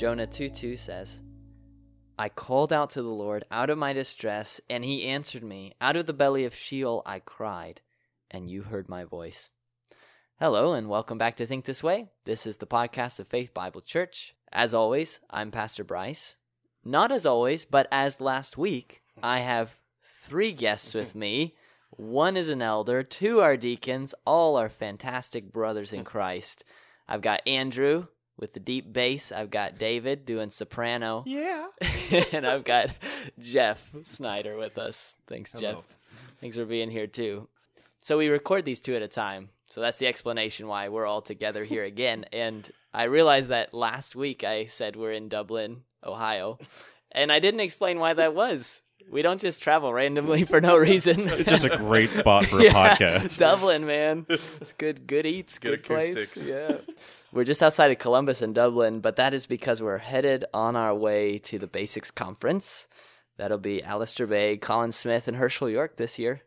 Jonah 2 2 says, I called out to the Lord out of my distress, and he answered me. Out of the belly of Sheol I cried, and you heard my voice. Hello, and welcome back to Think This Way. This is the podcast of Faith Bible Church. As always, I'm Pastor Bryce. Not as always, but as last week, I have three guests with me. One is an elder, two are deacons, all are fantastic brothers in Christ. I've got Andrew with the deep bass. I've got David doing soprano. Yeah. and I've got Jeff Snyder with us. Thanks, Jeff. Thanks for being here too. So we record these two at a time. So that's the explanation why we're all together here again. And I realized that last week I said we're in Dublin, Ohio, and I didn't explain why that was. We don't just travel randomly for no reason. It's just a great spot for a Yeah, podcast. Dublin, man. It's good good eats, Good good, place. acoustics. Yeah. We're just outside of Columbus in Dublin, but that is because we're headed on our way to the Basics Conference. That'll be Alistair Begg, Colin Smith, and Hershael York this year.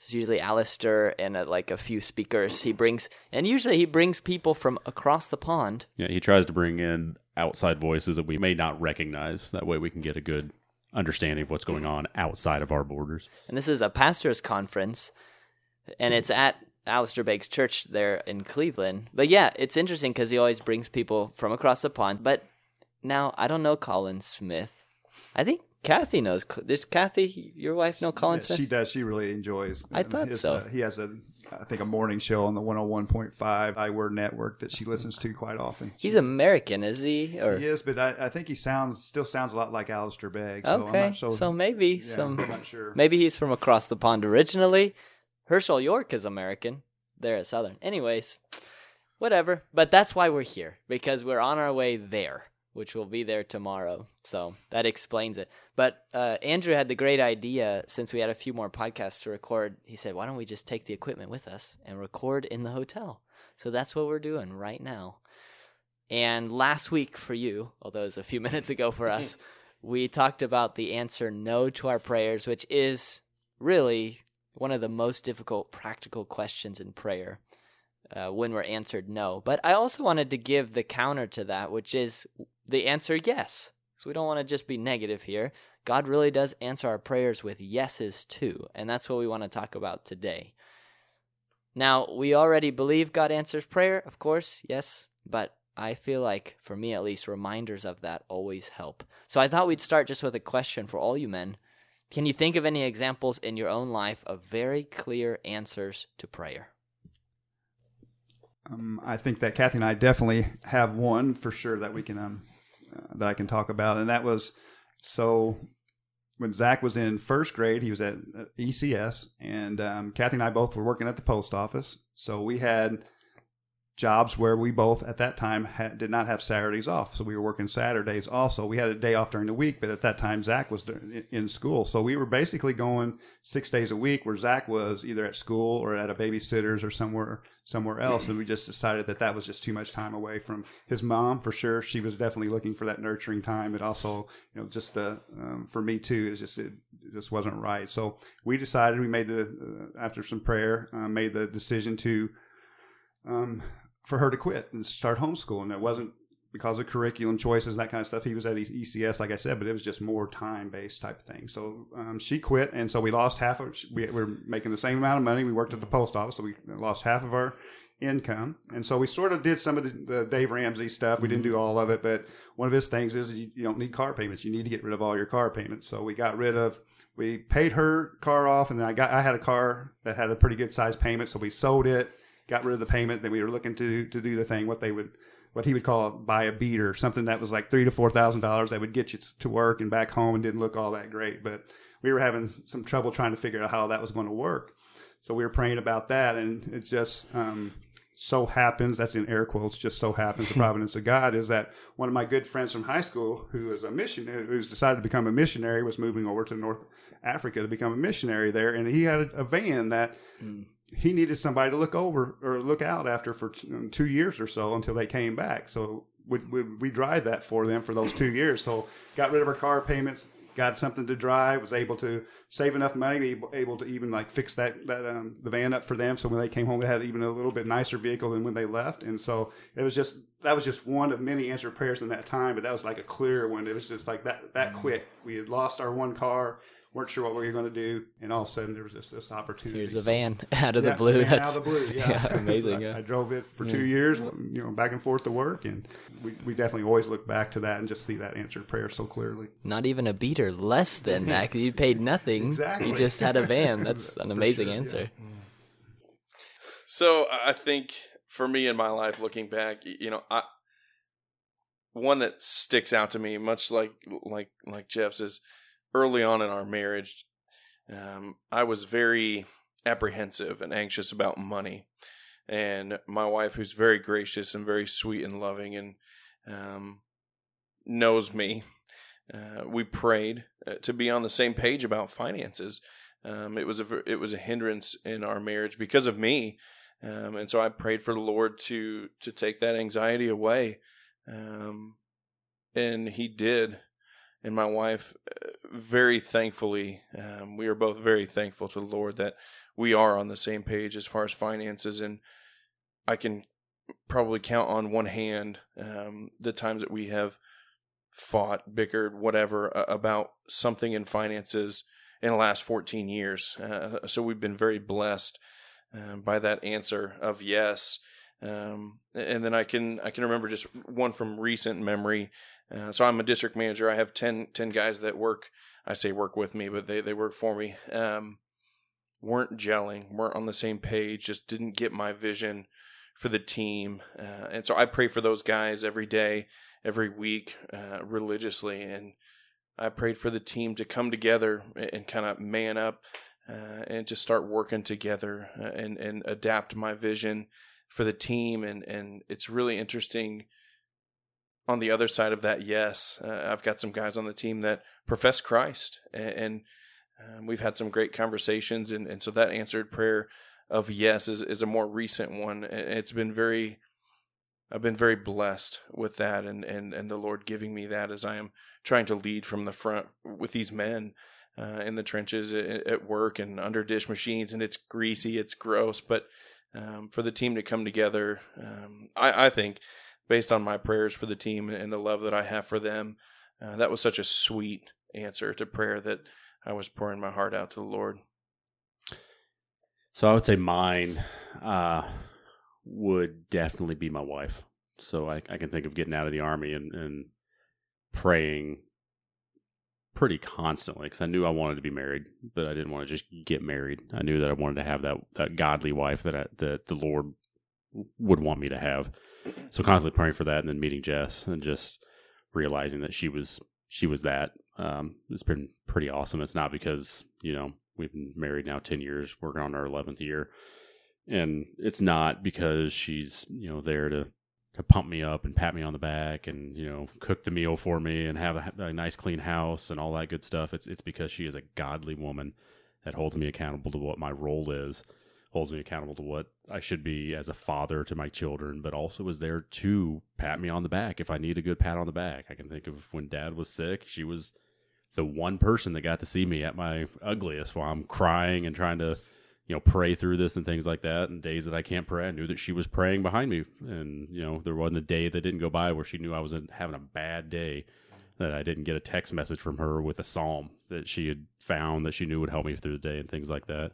It's usually Alistair and uh, like a few speakers he brings, and usually he brings people from across the pond. Yeah, he tries to bring in outside voices that we may not recognize. That way we can get a good understanding of what's going on outside of our borders. And this is a pastors' conference, and it's at Alistair Begg's Church there in Cleveland. But yeah, it's interesting because he always brings people from across the pond. But now I don't know Colin Smith. I think Kathy knows. Does Kathy, your wife, know Colin Yeah, Smith? She does. She really enjoys. I um, thought his, so. uh, he has a, I think, a morning show on the 101.5 iWord network that she listens to quite often. He's American, is he? Or He is, but I, I think he sounds still sounds a lot like Alistair Begg. So I'm okay, not so, so maybe yeah, some. I'm not sure. Maybe he's from across the pond originally. Hershael York is American. There at Southern. Anyways, whatever. But that's why we're here because we're on our way there, which will be there tomorrow. So that explains it. But uh, Andrew had the great idea since we had a few more podcasts to record. He said, "Why don't we just take the equipment with us and record in the hotel?" So that's what we're doing right now. And last week for you, although it was a few minutes ago for us, we talked about the answer no to our prayers, which is really one of the most difficult practical questions in prayer uh, when we're answered no. But I also wanted to give the counter to that, which is the answer yes. So we don't want to just be negative here. God really does answer our prayers with yeses too. And that's what we want to talk about today. Now, we already believe God answers prayer, of course, yes, but I feel like, for me at least, reminders of that always help. So I thought we'd start just with a question for all you men. Can you think of any examples in your own life of very clear answers to prayer? Um, I think that Kathy and I definitely have one for sure that we can um, uh, that I can talk about, and that was so when Zach was in first grade, he was at uh, ECS, and um, Kathy and I both were working at the post office. So we had jobs where we both at that time did not have Saturdays off. So we were working Saturdays also. We had a day off during the week, but at that time Zach was in- school. So we were basically going six days a week where Zach was either at school or at a babysitter's or somewhere somewhere else. And we just decided that that was just too much time away from his mom for sure. She was definitely looking for that nurturing time. But also, you know, just the, um, for me too, is just, it, it just wasn't right. So we decided, we made the, uh, after some prayer, uh, made the decision to, um, for her to quit and start homeschooling. It wasn't because of curriculum choices, that kind of stuff. He was at ECS, like I said, but it was just more time based type of thing. So um, she quit, and so we lost half of. We were making the same amount of money. We worked at the post office, so we lost half of our income. And so we sort of did some of the, the Dave Ramsey stuff. We didn't do all of it, but one of his things is you, you don't need car payments. You need to get rid of all your car payments. So we got rid of. We paid her car off, and then I got. I had a car that had a pretty good size payment, so we sold it got rid of the payment. Then we were looking to to do the thing what they would what he would call buy a beater, something that was like three to four thousand dollars that would get you to work and back home and didn't look all that great. But we were having some trouble trying to figure out how that was going to work. So we were praying about that, and it just um, so happens that's in air quotes. Just so happens the providence of God is that one of my good friends from high school, who is a missionary, who's decided to become a missionary, was moving over to North Africa to become a missionary there, and he had a, a van that he needed somebody to look over or look out after for um, two years or so until they came back. So we, we, we drive that for them for those two years. So got rid of our car payments, got something to drive, was able to save enough money, to be able, able to even like fix that that um, the van up for them. So when they came home, they had even a little bit nicer vehicle than when they left. And so it was just that was just one of many answered prayers in that time, but that was like a clear one. It was just like that that quick. We had lost our one car, weren't sure what we were going to do, and all of a sudden there was just this opportunity. Here's a van out of the blue. That's out of the blue. Yeah, yeah, amazing. So I, yeah. I drove it for two years, you know, back and forth to work, and we, we definitely always look back to that and just see that answered prayer so clearly. Not even a beater, less than that. You paid nothing. Exactly. You just had a van. That's an amazing sure, yeah. answer. So I I think for me in my life, looking back, you know, I one that sticks out to me, much like like like Jeff's, is early on in our marriage. Um, I was very apprehensive and anxious about money, and my wife, who's very gracious and very sweet and loving, and um, knows me. Uh, we prayed uh, to be on the same page about finances. Um, it was a it was a hindrance in our marriage because of me, um, and so I prayed for the Lord to to take that anxiety away, um, and He did. And my wife, uh, very thankfully, um, we are both very thankful to the Lord that we are on the same page as far as finances, and I can probably count on one hand um, the times that we have fought, bickered, whatever uh, about something in finances in the last 14 years. Uh, so we've been very blessed um, by that answer of yes. Um, and then I can I can remember just one from recent memory. Uh, so I'm a district manager. I have 10, 10 guys that work. I say work with me, but they they work for me. Um, weren't gelling, weren't on the same page. Just didn't get my vision for the team. Uh, and so I pray for those guys every day, every week, uh, religiously. And I prayed for the team to come together and, and kind of man up uh, and to start working together uh, and, and adapt my vision for the team. And, and it's really interesting on the other side of that. Yes, uh, I've got some guys on the team that profess Christ and, and um, we've had some great conversations. And, and so that answered prayer of yes is, is a more recent one. It's been very, I've been very blessed with that and, and, and the Lord giving me that as I am trying to lead from the front with these men uh, in the trenches at, at work and under dish machines. And it's greasy, it's gross, but um, for the team to come together, um, I, I think based on my prayers for the team and the love that I have for them, uh, that was such a sweet answer to prayer that I was pouring my heart out to the Lord. So I would say mine uh, would definitely be my wife. So I, I can think of getting out of the army and, and praying pretty constantly because I knew I wanted to be married, but I didn't want to just get married. I knew that I wanted to have that, that godly wife that I, that the Lord would want me to have. So constantly praying for that, and then meeting Jess and just realizing that she was she was that. Um, it's been pretty awesome. It's not because you know we've been married now ten years, working on our eleventh year, and it's not because she's you know there to to pump me up and pat me on the back and you know cook the meal for me and have a, a nice clean house and all that good stuff. It's it's because she is a godly woman that holds me accountable to what my role is, holds me accountable to what I should be as a father to my children, but also is there to pat me on the back if I need a good pat on the back. I can think of when dad was sick, she was the one person that got to see me at my ugliest while I'm crying and trying to, you know, pray through this and things like that. And days that I can't pray, I knew that she was praying behind me. And, you know, there wasn't a day that didn't go by where she knew I wasn't having a bad day that I didn't get a text message from her with a psalm that she had found that she knew would help me through the day and things like that.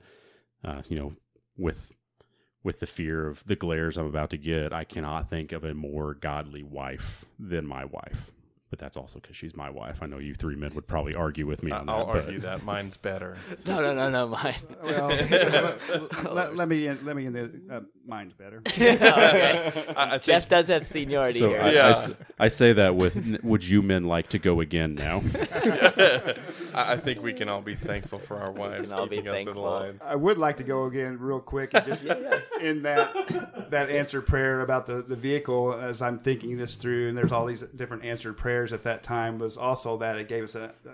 Uh, you know, with with the fear of the glares I'm about to get, I cannot think of a more godly wife than my wife. But that's also because she's my wife. I know you three men would probably argue with me on I'll that. but- argue that mine's better. No, no, no, no, mine. Well, let, let- let me let me in the uh, mine's better. okay. I, I think Jeff does have seniority So here. I, I Yeah. s- I say that with, would you men like to go again now? I I think we can all be thankful for our wives all be keeping us in thankful. line. I would like to go again real quick and just in that that answered prayer about the, the vehicle as I'm thinking this through and there's all these different answered prayers at that time was also that it gave us a, a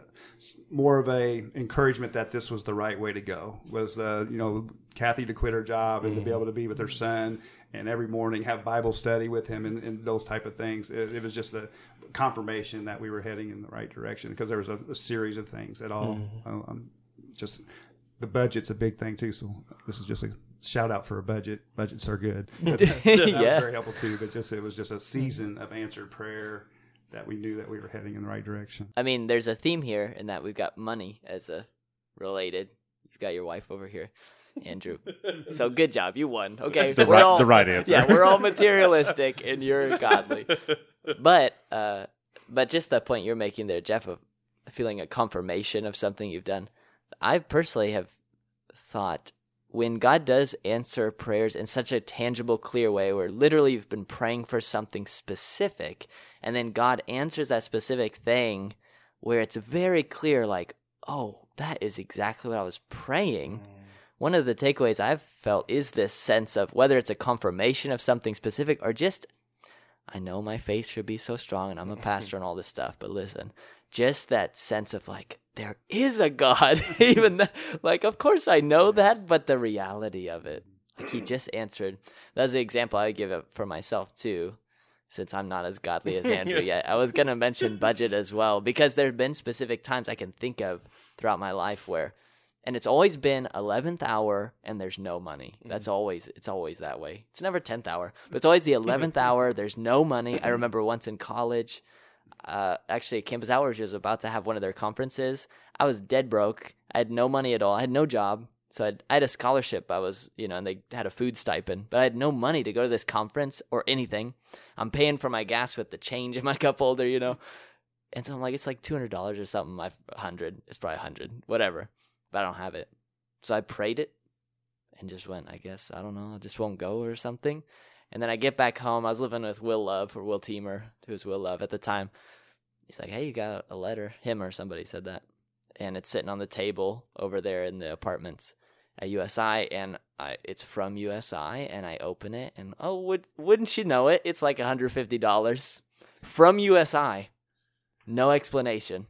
more of a encouragement that this was the right way to go. Was uh, you know Kathy to quit her job and to be able to be with her son and every morning have Bible study with him and, and those type of things. It, it was just a confirmation that we were heading in the right direction because there was a, a series of things that all um, just the budget's a big thing too. So this is just a shout out for a budget. Budgets are good. That, that Yeah. was very helpful too. But just it was just a season of answered prayer that we knew that we were heading in the right direction. I mean, there's a theme here in that we've got money as a related. You've got your wife over here, Andrew. so good job, you won. Okay, The we're right- all- the right answer. Yeah, we're all materialistic, and you're godly. But uh, but just the point you're making there, Jeff, of feeling a confirmation of something you've done. I personally have thought when God does answer prayers in such a tangible, clear way, where literally you've been praying for something specific, and then God answers that specific thing, where it's very clear, like, oh, that is exactly what I was praying. Mm. One of the takeaways I've felt is this sense of whether it's a confirmation of something specific or just, I know my faith should be so strong and I'm a pastor and all this stuff, but listen, just that sense of like, there is a God. Even th- like, of course I know that, but the reality of it, like he just answered. That's the example I give it for myself too, since I'm not as godly as Andrew yet. I was going to mention budget as well because there have been specific times I can think of throughout my life where and it's always been 11th hour and there's no money mm-hmm. that's always it's always that way it's never 10th hour but it's always the 11th hour there's no money i remember once in college uh, actually campus hours was about to have one of their conferences. I was dead broke. I had no money at all. I had no job. So I'd, i had a scholarship. I was you know and they had a food stipend but i had no money to go to this conference or anything. I'm paying for my gas with the change in my cup holder you know? And so i'm like it's like $200 or something. My 100 it's probably 100 whatever but I don't have it. So I prayed it and just went, I guess, I don't know, I just won't go or something. And then I get back home. I was living with Will Love or Will Teamer, who was Will Love at the time. He's like, Hey, you got a letter. Him or somebody said that. And it's sitting on the table over there in the apartments at USI. And I, it's from USI. And I open it. And oh, would, wouldn't you know it? It's like $150 from USI. No explanation.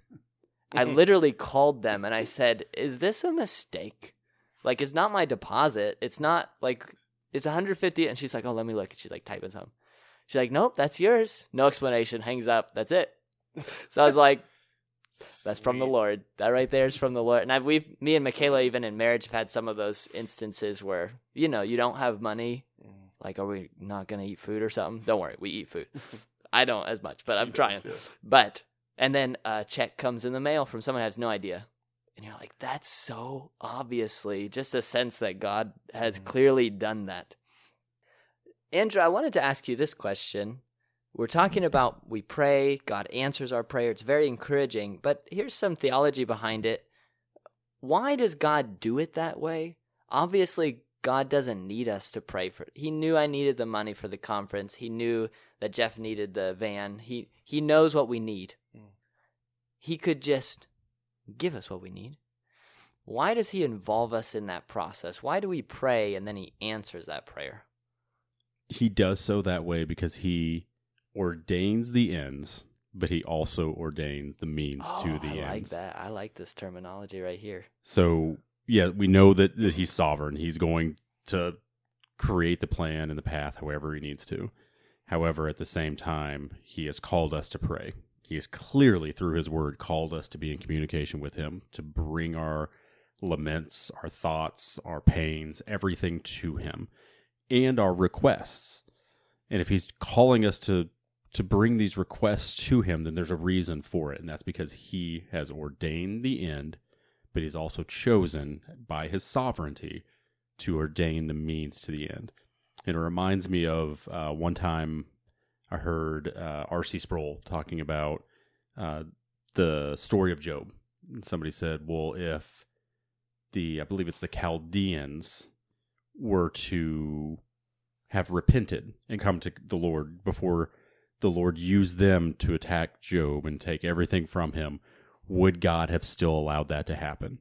I literally called them and I said, "Is this a mistake? Like, it's not my deposit. It's not like it's 150." And she's like, "Oh, let me look." And she's like typing something. She's like, "Nope, that's yours." No explanation. Hangs up. That's it. So I was like, "That's from the Lord. That right there is from the Lord." And I, we, me and Michaela, even in marriage, have had some of those instances where you know you don't have money. Like, are we not gonna eat food or something? Don't worry, we eat food. I don't as much, but I'm trying. But and then a check comes in the mail from someone who has no idea. And you're like, that's so obviously just a sense that God has mm-hmm. clearly done that. Andrew, I wanted to ask you this question. We're talking about we pray, God answers our prayer. It's very encouraging, but here's some theology behind it. Why does God do it that way? Obviously, God doesn't need us to pray for. He knew I needed the money for the conference. He knew that Jeff needed the van. He he knows what we need. Mm. He could just give us what we need. Why does he involve us in that process? Why do we pray and then he answers that prayer? He does so that way because he ordains the ends, but he also ordains the means to oh, the Oh, I ends. like that. I like this terminology right here. So yeah, we know that, that he's sovereign. He's going to create the plan and the path however he needs to. However, at the same time, he has called us to pray. He has clearly, through his word, called us to be in communication with him, to bring our laments, our thoughts, our pains, everything to him, and our requests. And if he's calling us to to bring these requests to him, then there's a reason for it, and that's because he has ordained the end but he's also chosen by his sovereignty to ordain the means to the end. And it reminds me of uh, one time I heard uh, R.C. Sproul talking about uh, the story of Job. And somebody said, well, if the, I believe it's the Chaldeans, were to have repented and come to the Lord before the Lord used them to attack Job and take everything from him, would God have still allowed that to happen?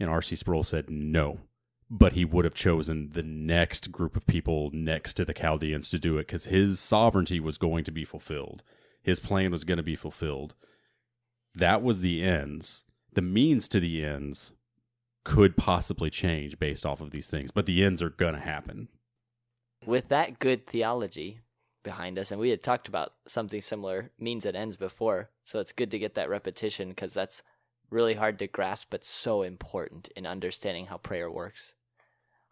And R.C. Sproul said no, but he would have chosen the next group of people next to the Chaldeans to do it because his sovereignty was going to be fulfilled. His plan was going to be fulfilled. That was the ends. The means to the ends could possibly change based off of these things, but the ends are going to happen. With that good theology behind us, and we had talked about something similar, means and ends before, so it's good to get that repetition because that's really hard to grasp, but so important in understanding how prayer works.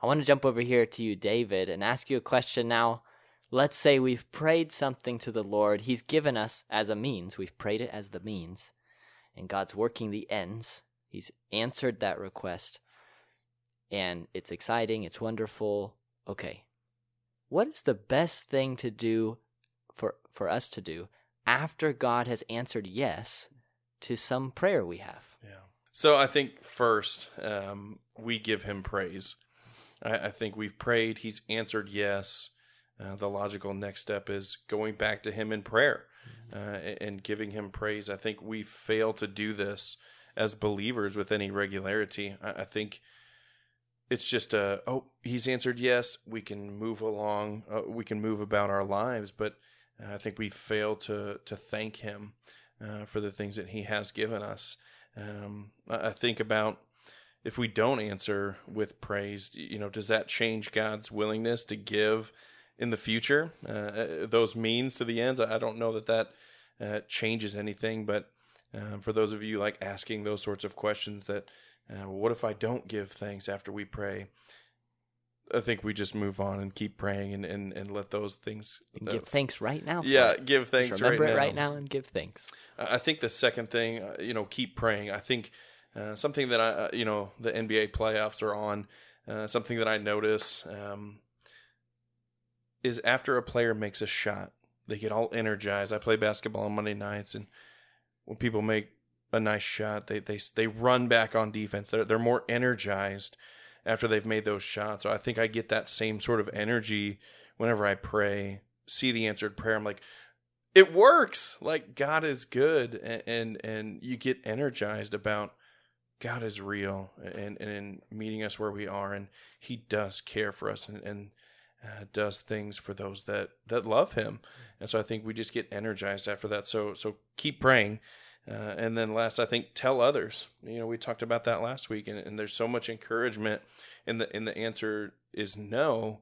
I want to jump over here to you, David, and ask you a question now. Let's say we've prayed something to the Lord. He's given us as a means. We've prayed it as the means. And God's working the ends. He's answered that request. And it's exciting. It's wonderful. Okay. What is the best thing to do for, for us to do after God has answered yes to some prayer we have? Yeah. So I think first um, we give him praise. I, I, think we've prayed. He's answered yes. Uh, the logical next step is going back to him in prayer uh, and giving him praise. I think we fail to do this as believers with any regularity. I, I think it's just a oh he's answered yes we can move along uh, we can move about our lives but uh, i think we fail to to thank him uh, for the things that he has given us um, I think about if we don't answer with praise you know does that change god's willingness to give in the future uh, uh, those means to the ends i don't know that that uh, changes anything but for those of you like asking those sorts of questions that uh, what if I don't give thanks after we pray? I think we just move on and keep praying and, and, and let those things uh, give thanks right now. Yeah, give thanks just remember right it now. right now and give thanks. I think the second thing, uh, you know, keep praying. I think uh, something that I, uh, you know, the NBA playoffs are on. Uh, something that I notice um, is after a player makes a shot, they get all energized. I play basketball on Monday nights, and when people make a nice shot. They they they run back on defense. They're they're more energized after they've made those shots. So I think I get that same sort of energy whenever I pray, see the answered prayer. I'm like, it works. Like God is good, and and, and you get energized about God is real, and and in meeting us where we are, and He does care for us, and. and uh, does things for those that that love him and so i think we just get energized after that so so keep praying uh, and then last, I think tell others. You know, we talked about that last week, and, and there's so much encouragement, and the and the answer is no.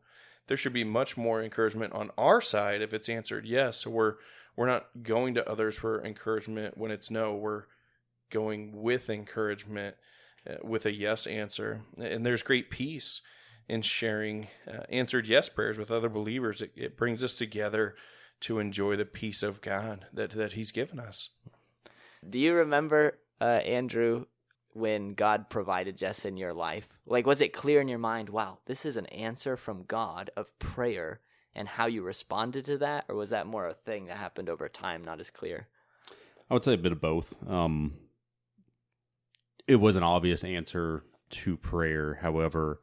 There should be much more encouragement on our side if it's answered yes. So we're we're not going to others for encouragement when it's no. We're going with encouragement uh, with a yes answer, and there's great peace in sharing uh, answered yes prayers with other believers. It, it brings us together to enjoy the peace of God that that He's given us. Do you remember, uh, Andrew, when God provided Jess in your life? Like, was it clear in your mind, wow, this is an answer from God of prayer and how you responded to that? Or was that more a thing that happened over time, not as clear? I would say a bit of both. Um, it was an obvious answer to prayer. However,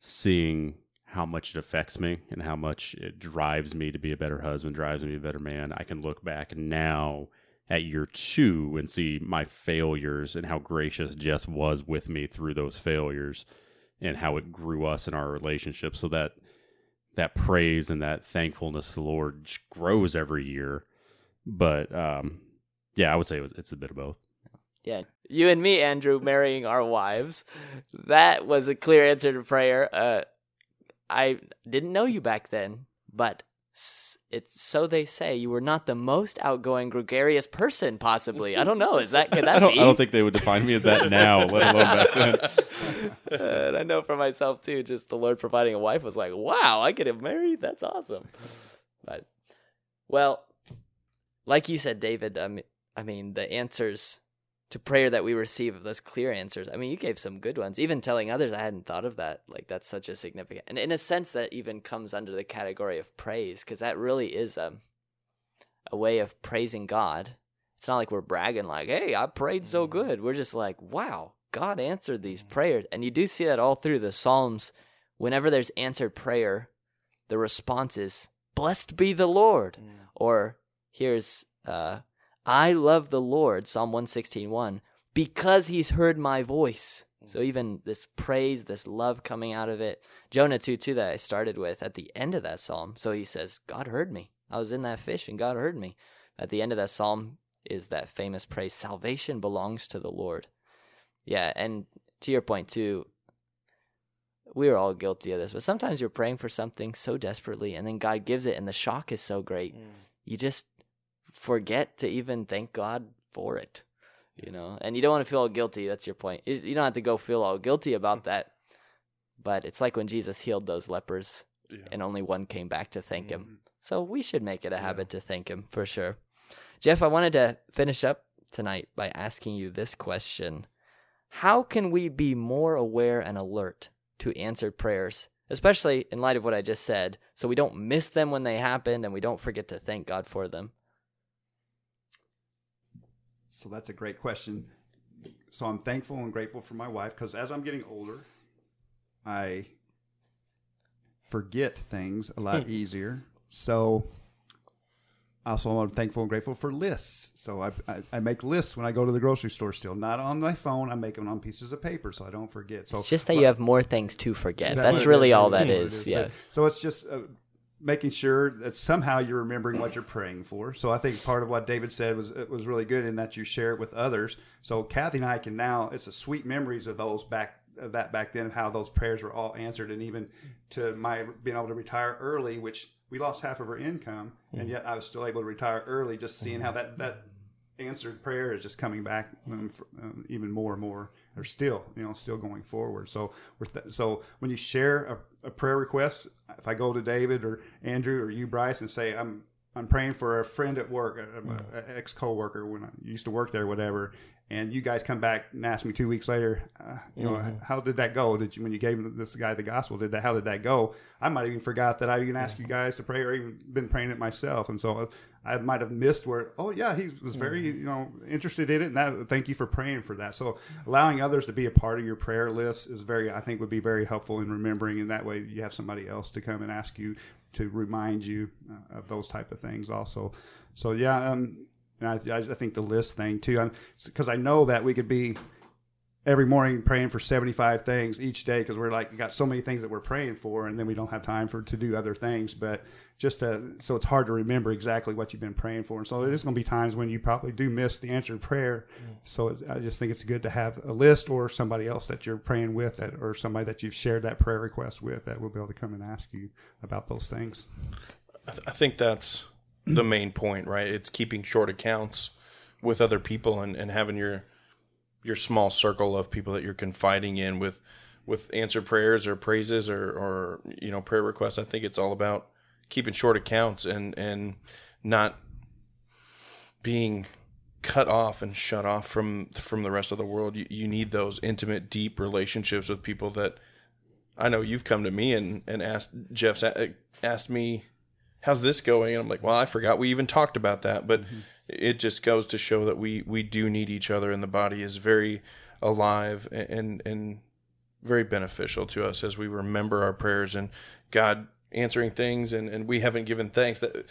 seeing how much it affects me and how much it drives me to be a better husband, drives me to be a better man, I can look back now at year two and see my failures and how gracious Jess was with me through those failures and how it grew us in our relationship. So that that praise and that thankfulness to the Lord grows every year. But um, yeah, I would say it was, it's a bit of both. Yeah, you and me, Andrew, marrying our wives. That was a clear answer to prayer. Uh, I didn't know you back then, but it's so they say you were not the most outgoing gregarious person possibly. I don't know. Is that could that I don't, be? I don't think they would define me as that now let alone back then. And i know for myself too just the lord providing a wife was like wow i could have married? That's awesome. But well like you said david i mean, I mean the answers to prayer that we receive those clear answers. I mean, you gave some good ones. Even telling others, I hadn't thought of that. Like that's such a significant, and in a sense, that even comes under the category of praise because that really is a a way of praising God. It's not like we're bragging, like, "Hey, I prayed so mm-hmm. good." We're just like, "Wow, God answered these mm-hmm. prayers," and you do see that all through the Psalms. Whenever there's answered prayer, the response is, "Blessed be the Lord," mm. or here's uh, I love the Lord, Psalm 116, 1, because he's heard my voice. So mm. even this praise, this love coming out of it. Jonah 2 2 that I started with at the end of that psalm. So he says, God heard me. I was in that fish and God heard me. at the end of that psalm is that famous praise salvation belongs to the Lord. Yeah, and to your point too, we are all guilty of this, but sometimes you're praying for something so desperately and then God gives it and the shock is so great. You just forget to even thank God for it. You know, and you don't want to feel all guilty. That's your point. You don't have to go feel all guilty about that. But it's like when Jesus healed those lepers Yeah. and only one came back to thank him. Mhm. So we should make it a habit to thank him for sure. Jeff, I wanted to finish up tonight by asking you this question How can we be more aware and alert to answered prayers, especially in light of what I just said, so we don't miss them when they happen and we don't forget to thank God for them? So that's a great question. So I'm thankful and grateful for my wife because as I'm getting older, I forget things a lot easier. So I also I'm thankful and grateful for lists. So I, I, I make lists when I go to the grocery store still, not on my phone. I make them on pieces of paper so I don't forget. So It's just that you have more things to forget. That's really all that is. is. Yeah. But- So it's just uh, making sure that somehow you're remembering what you're praying for. So I think part of what David said was it was really good in that you share it with others. So Kathy and I can now it's a sweet memories of those back of that back then of how those prayers were all answered and even to my being able to retire early which we lost half of our income and yet I was still able to retire early just seeing how that that answered prayer is just coming back um, f- um, even more and more or still you know still going forward. So we're th- so when you share a, a prayer request if i go to david or andrew or you bryce and say i'm i'm praying for a friend at work a, a, mm. a ex coworker when i used to work there whatever and you guys come back and ask me two weeks later, uh, you know, how did that go? Did you when you gave this guy the gospel? Did that? How did that go? I might even forgot that I even asked you guys to pray, or even been praying it myself, and so I might have missed where. Oh yeah, he was very you know interested in it, and that. Thank you for praying for that. So allowing others to be a part of your prayer list is very, I think, would be very helpful in remembering, and that way you have somebody else to come and ask you to remind you uh, of those type of things also. So yeah, um, and I, I think the list thing too, because I know that we could be every morning praying for 75 things each day because we're like got so many things that we're praying for and then we don't have time for to do other things. But just to, so it's hard to remember exactly what you've been praying for. And so there's going to be times when you probably do miss the answered prayer. Mm. So i just think it's good to have a list or somebody else that you're praying with that or somebody that you've shared that prayer request with that will be able to come and ask you about those things. I, th- I think that's the main point, right? It's keeping short accounts with other people and, and having your your small circle of people that you're confiding in with with answered prayers or praises or, or you know prayer requests. I think it's all about keeping short accounts and and not being cut off and shut off from from the rest of the world. You, you need those intimate, deep relationships with people that I know you've come to me and and asked Jeff's asked me how's this going? And I'm like, well, I forgot we even talked about that. But mm-hmm. it just goes to show that we we do need each other, and the body is very alive and and, and very beneficial to us as we remember our prayers and God answering things, and and we haven't given thanks. That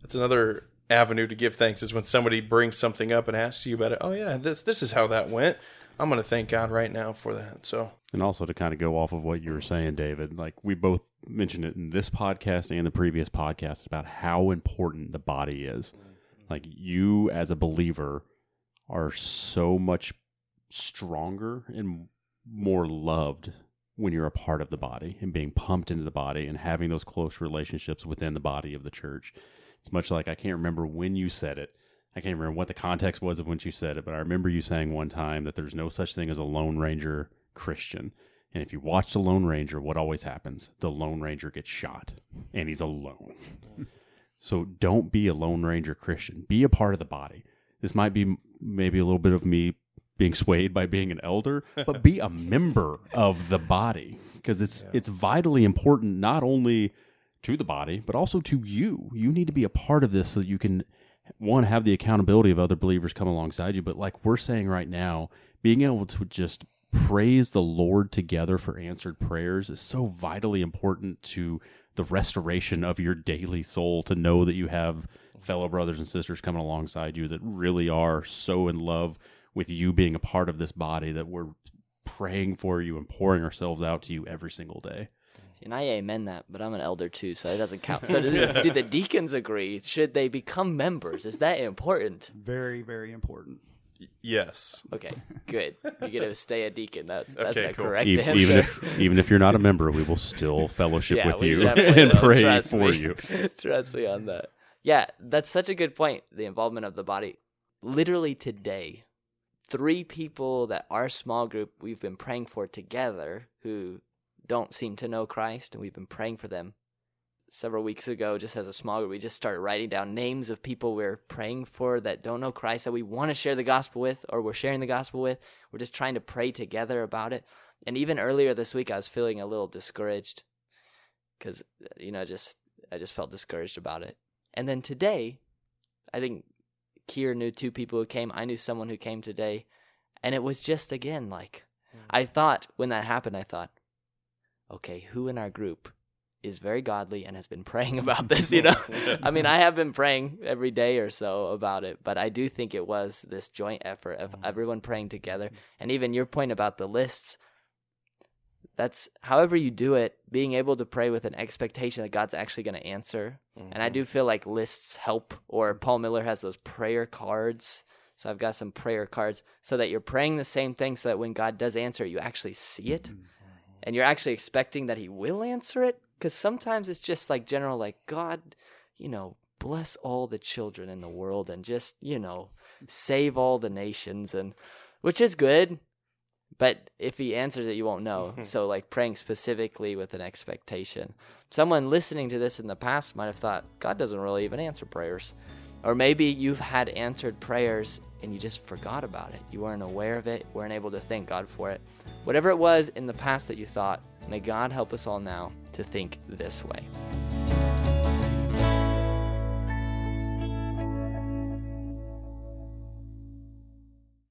that's another avenue to give thanks is when somebody brings something up and asks you about it. Oh yeah, this this is how that went. I'm going to thank God right now for that. So And also to kind of go off of what you were saying, David, like we both mentioned it in this podcast and the previous podcast about how important the body is. Like you as a believer are so much stronger and more loved when you're a part of the body and being pumped into the body and having those close relationships within the body of the church. It's much like I can't remember when you said it. I can't remember what the context was of when you said it, but I remember you saying one time that there's no such thing as a Lone Ranger Christian. And if you watch the Lone Ranger, what always happens? The Lone Ranger gets shot and he's alone. so don't be a Lone Ranger Christian. Be a part of the body. This might be maybe a little bit of me being swayed by being an elder, but be a member of the body because it's it's vitally important not only to the body but also to you. You need to be a part of this so that you can one have the accountability of other believers come alongside you, but like we're saying right now, being able to just praise the Lord together for answered prayers is so vitally important to the restoration of your daily soul to know that you have fellow brothers and sisters coming alongside you that really are so in love with you being a part of this body that we're praying for you and pouring ourselves out to you every single day. And I amen that, but I'm an elder too, so it doesn't count. So do, do the deacons agree? Should they become members? Is that important? Very, very important. Yes. Okay, good. You get to stay a deacon. That's that's Okay, a cool. correct E- answer. even if even if you're not a member, we will still fellowship Yeah, with you and will. pray Trust for me. you. Trust me on that. Yeah, that's such a good point. The involvement of the body. Literally today, three people that our small group we've been praying for together who don't seem to know Christ, and we've been praying for them. Several weeks ago, just as a small group, we just started writing down names of people we're praying for that don't know Christ, that we want to share the gospel with, or we're sharing the gospel with. We're just trying to pray together about it. And even earlier this week, I was feeling a little discouraged because, you know, just I just felt discouraged about it. And then today, I think Kier knew two people who came. I knew someone who came today. And it was just again like hmm. I thought when that happened, I thought, okay, who in our group is very godly and has been praying about this, you know? I mean, I have been praying every day or so about it, but I do think it was this joint effort of mm-hmm. everyone praying together. Mm-hmm. And even your point about the lists, that's however you do it, being able to pray with an expectation that God's actually going to answer. And I mm-hmm. do feel like lists help, or Paul Miller has those prayer cards. So I've got some prayer cards so that you're praying the same thing so that when God does answer, you actually see it and you're actually expecting that He will answer it. Because sometimes it's just like general, like, God, you know, bless all the children in the world and just, you know, save all the nations, and which is good. But if he answers it, you won't know. Mm-hmm. so, like praying specifically with an expectation. Someone listening to this in the past might have thought, God doesn't really even answer prayers. Or maybe you've had answered prayers and you just forgot about it. You weren't aware of it, weren't able to thank God for it. Whatever it was in the past that you thought, may God help us all now to think this way.